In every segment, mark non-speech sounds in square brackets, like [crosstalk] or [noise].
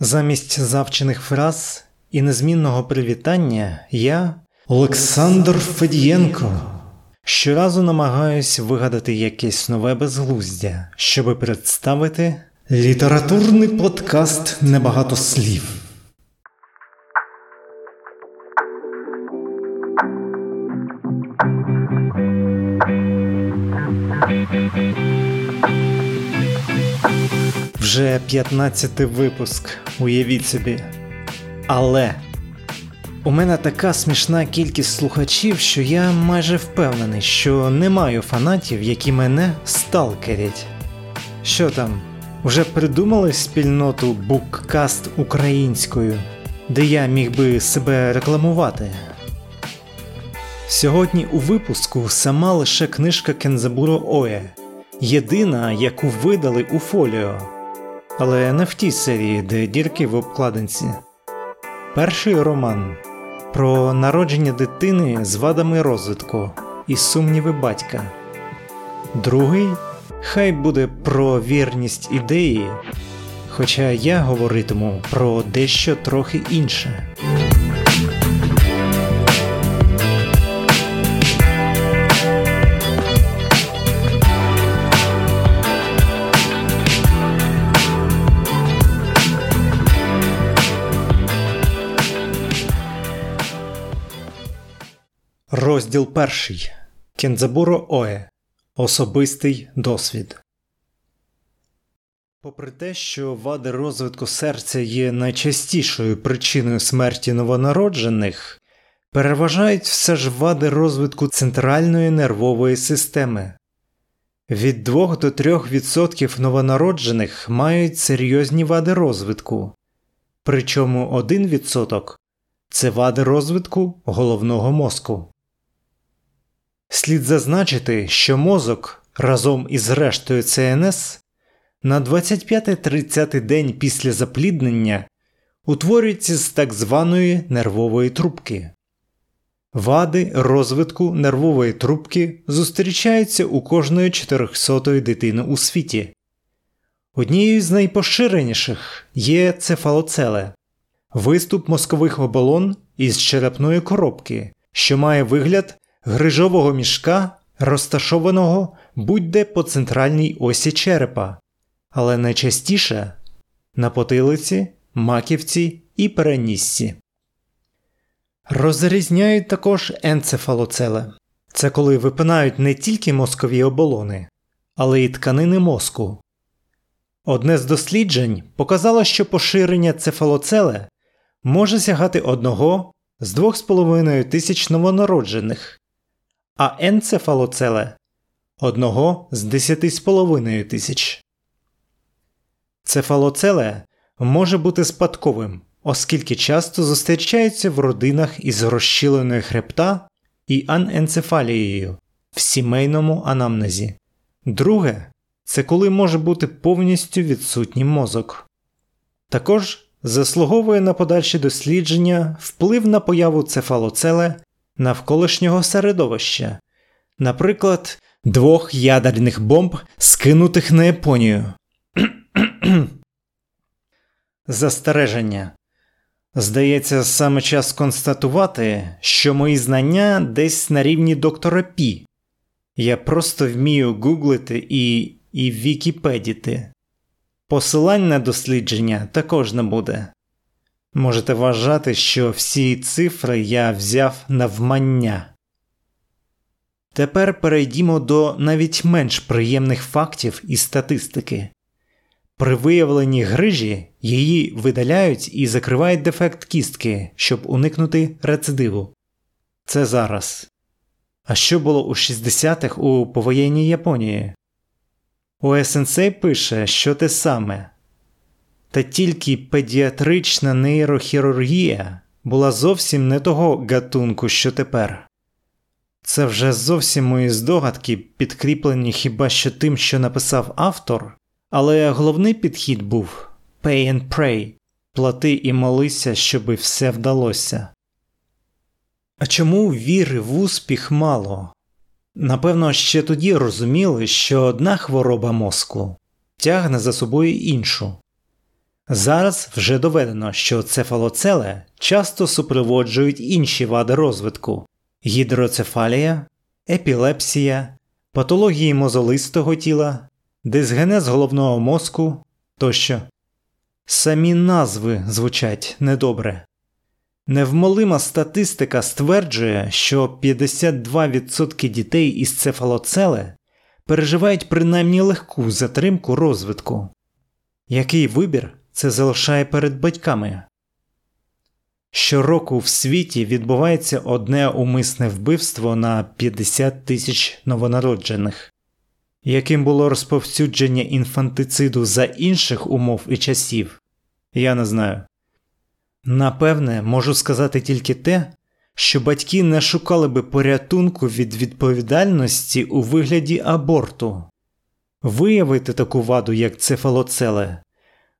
Замість завчених фраз і незмінного привітання я, Олександр Федієнко, щоразу намагаюсь вигадати якесь нове безглуздя, щоби представити літературний подкаст Небагато слів. Вже 15 випуск, уявіть собі. Але у мене така смішна кількість слухачів, що я майже впевнений, що не маю фанатів, які мене сталкерять. Що там, вже придумали спільноту Буккаст українською, де я міг би себе рекламувати? Сьогодні у випуску сама лише книжка Кензабуро Оє, єдина, яку видали у фоліо але не в тій серії, де дірки в обкладинці. Перший роман про народження дитини з вадами розвитку і сумніви батька. Другий хай буде про вірність ідеї, хоча я говоритиму про дещо трохи інше. Розділ перший Кензабуро Ое Особистий досвід. Попри те, що вади розвитку серця є найчастішою причиною смерті новонароджених, переважають все ж вади розвитку центральної нервової системи. Від 2 до 3% новонароджених мають серйозні вади розвитку, причому 1% це вади розвитку головного мозку. Слід зазначити, що мозок разом із рештою ЦНС на 25-30 день після запліднення утворюється з так званої нервової трубки. Вади розвитку нервової трубки зустрічаються у кожної 400-ї дитини у світі. Однією з найпоширеніших є цефалоцеле виступ мозкових оболон із черепної коробки, що має вигляд грижового мішка, розташованого будь-де по центральній осі черепа, але найчастіше на потилиці, маківці і переніссі. Розрізняють також енцефалоцеле це коли випинають не тільки мозкові оболони, але й тканини мозку. Одне з досліджень показало, що поширення цефалоцеле може сягати одного з 2,5 тисяч новонароджених а енцефалоцеле одного з 10,5 тисяч. Цефалоцеле може бути спадковим, оскільки часто зустрічається в родинах із розщіленою хребта і аненцефалією в сімейному анамнезі. Друге це коли може бути повністю відсутній мозок. Також заслуговує на подальші дослідження вплив на появу цефалоцеле навколишнього середовища, наприклад, двох ядерних бомб, скинутих на Японію. [clears throat] Застереження. Здається, саме час констатувати, що мої знання десь на рівні доктора Пі. Я просто вмію гуглити і і вікіпедіти. Посилань на дослідження також не буде. Можете вважати, що всі цифри я взяв навмання. Тепер перейдімо до навіть менш приємних фактів і статистики. При виявленні грижі її видаляють і закривають дефект кістки, щоб уникнути рецидиву. Це зараз. А що було у 60-х у повоєнній Японії? У СНС пише, що те саме. Та тільки педіатрична нейрохірургія була зовсім не того гатунку, що тепер. Це вже зовсім мої здогадки, підкріплені хіба що тим, що написав автор, але головний підхід був pay and pray плати і молися, щоби все вдалося. А чому віри в успіх мало? Напевно, ще тоді розуміли, що одна хвороба мозку тягне за собою іншу. Зараз вже доведено, що цефалоцеле часто супроводжують інші вади розвитку гідроцефалія, епілепсія, патології мозолистого тіла, дисгенез головного мозку тощо. Самі назви звучать недобре. Невмолима статистика стверджує, що 52% дітей із цефалоцеле переживають принаймні легку затримку розвитку. Який вибір це залишає перед батьками? Щороку в світі відбувається одне умисне вбивство на 50 тисяч новонароджених, яким було розповсюдження інфантициду за інших умов і часів, я не знаю. Напевне, можу сказати тільки те, що батьки не шукали би порятунку від відповідальності у вигляді аборту. Виявити таку ваду, як цефалоцеле,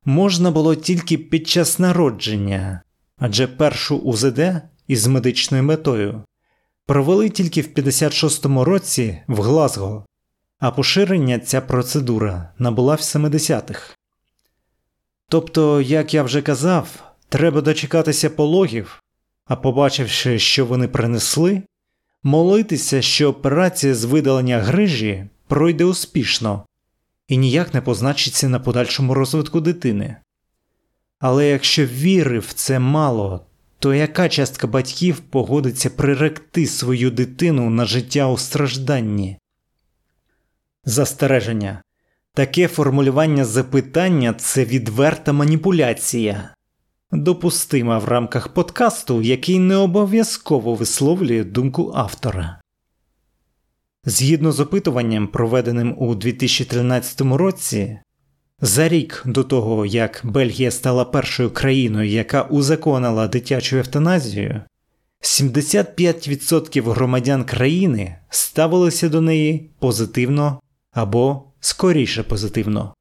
можна було тільки під час народження, адже першу УЗД із медичною метою провели тільки в 56-му році в Глазго, а поширення ця процедура набула в 70-х. Тобто, як я вже казав, треба дочекатися пологів, а побачивши, що вони принесли, молитися, що операція з видалення грижі пройде успішно і ніяк не позначиться на подальшому розвитку дитини. Але якщо віри в це мало, то яка частка батьків погодиться приректи свою дитину на життя у стражданні? Застереження. Таке формулювання запитання це відверта маніпуляція, допустима в рамках подкасту, який не обов'язково висловлює думку автора. Згідно з опитуванням, проведеним у 2013 році, за рік до того, як Бельгія стала першою країною, яка узаконила дитячу евтаназію, 75% громадян країни ставилися до неї позитивно або скоріше позитивно.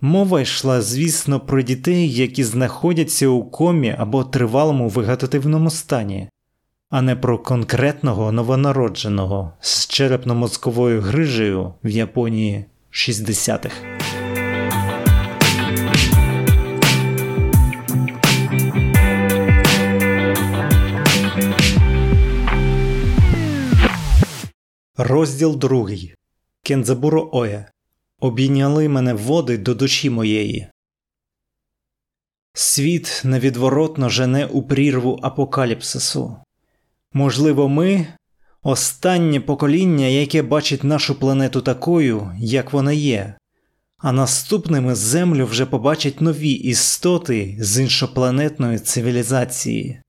Мова йшла, звісно, про дітей, які знаходяться у комі або тривалому вегетативному стані, а не про конкретного новонародженого з черепно-мозковою грижею в Японії 60-х. Розділ другий Кензабуро Оє Обійняли мене води до душі моєї. Світ невідворотно жене у прірву апокаліпсису. Можливо, ми останнє покоління, яке бачить нашу планету такою, як вона є, а наступними землю вже побачать нові істоти з іншопланетної цивілізації.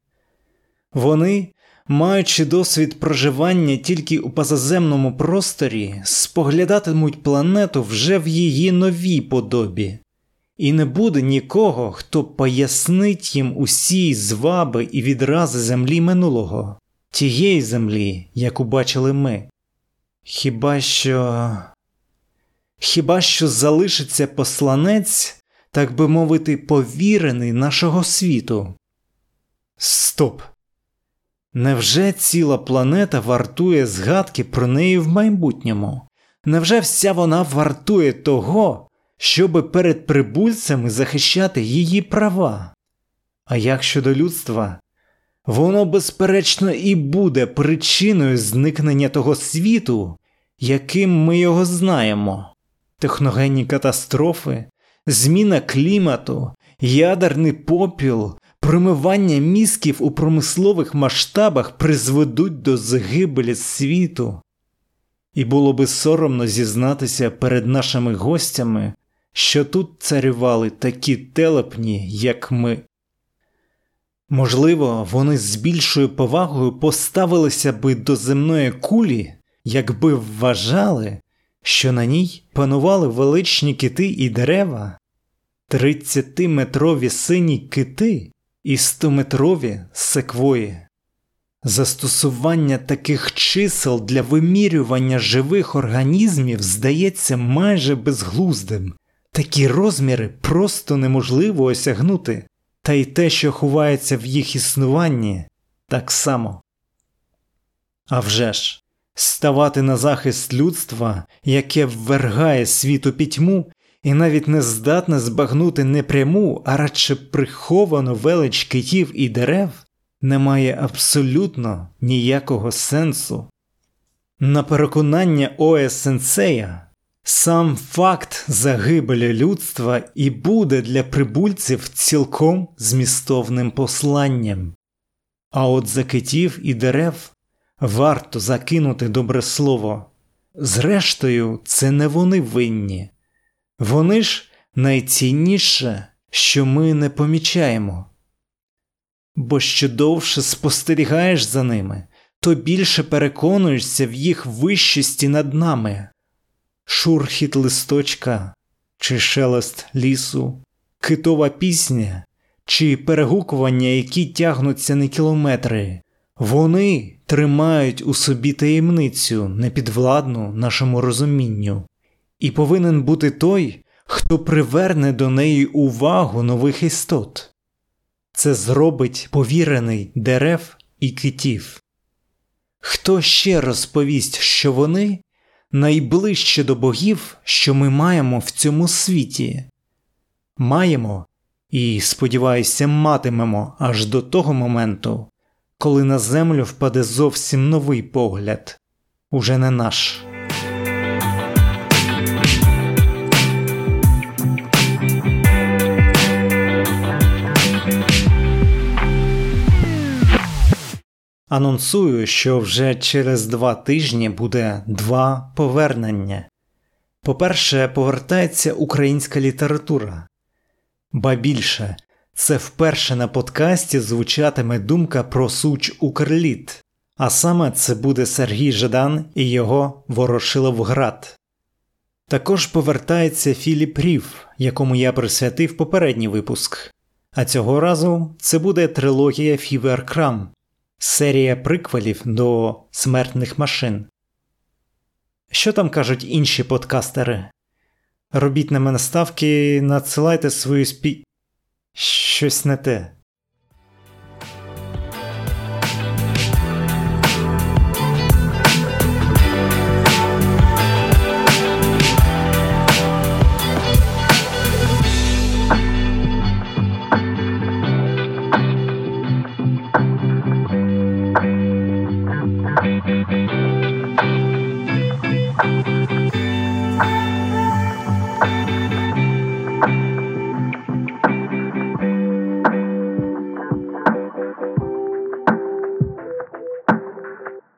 Вони, маючи досвід проживання тільки у позаземному просторі, споглядатимуть планету вже в її новій подобі. І не буде нікого, хто пояснить їм усі зваби і відрази землі минулого тієї землі, яку бачили ми. Хіба що. Хіба що залишиться посланець, так би мовити, повірений нашого світу? Стоп! Невже ціла планета вартує згадки про неї в майбутньому? Невже вся вона вартує того, щоби перед прибульцями захищати її права? А як щодо людства, Воно, безперечно, і буде причиною зникнення того світу, яким ми його знаємо. Техногенні катастрофи, зміна клімату, ядерний попіл, промивання мізків у промислових масштабах призведуть до загибелі світу. І було би соромно зізнатися перед нашими гостями, що тут царювали такі телепні, як ми. Можливо, вони з більшою повагою поставилися би до земної кулі, якби вважали, що на ній панували величні кити і дерева, тридцятиметрові сині кити і стометрові секвої. Застосування таких чисел для вимірювання живих організмів здається майже безглуздим, такі розміри просто неможливо осягнути та й те, що ховається в їх існуванні, так само. А вже ж, ставати на захист людства, яке ввергає світу пітьму, і навіть не здатне збагнути непряму, а радше приховану велич китів і дерев, не має абсолютно ніякого сенсу. На переконання Сенсея, сам факт загибелі людства і буде для прибульців цілком змістовним посланням. А от за китів і дерев варто закинути добре слово. Зрештою, це не вони винні, вони ж найцінніше, що ми не помічаємо. Бо що довше спостерігаєш за ними, то більше переконуєшся в їх вищості над нами. Шурхіт листочка, чи шелест лісу, китова пісня, чи перегукування, які тягнуться на кілометри, вони тримають у собі таємницю непідвладну нашому розумінню, і повинен бути той, хто приверне до неї увагу нових істот. Це зробить повірений дерев і китів. Хто ще розповість, що вони найближче до богів, що ми маємо в цьому світі? Маємо і, сподіваюся, матимемо аж до того моменту, коли на землю впаде зовсім новий погляд, уже не наш. Анонсую, що вже через два тижні буде два повернення. По-перше, повертається українська література, ба більше, це вперше на подкасті звучатиме думка про суч Укрліт, а саме це буде Сергій Жадан і його Ворошиловград. Також повертається Філіп Рів, якому я присвятив попередній випуск. А цього разу це буде трилогія Фівер Крам, серія приквелів до смертних машин. Що там кажуть інші подкастери? Робіть на мене ставки, надсилайте свою спі. Щось не те.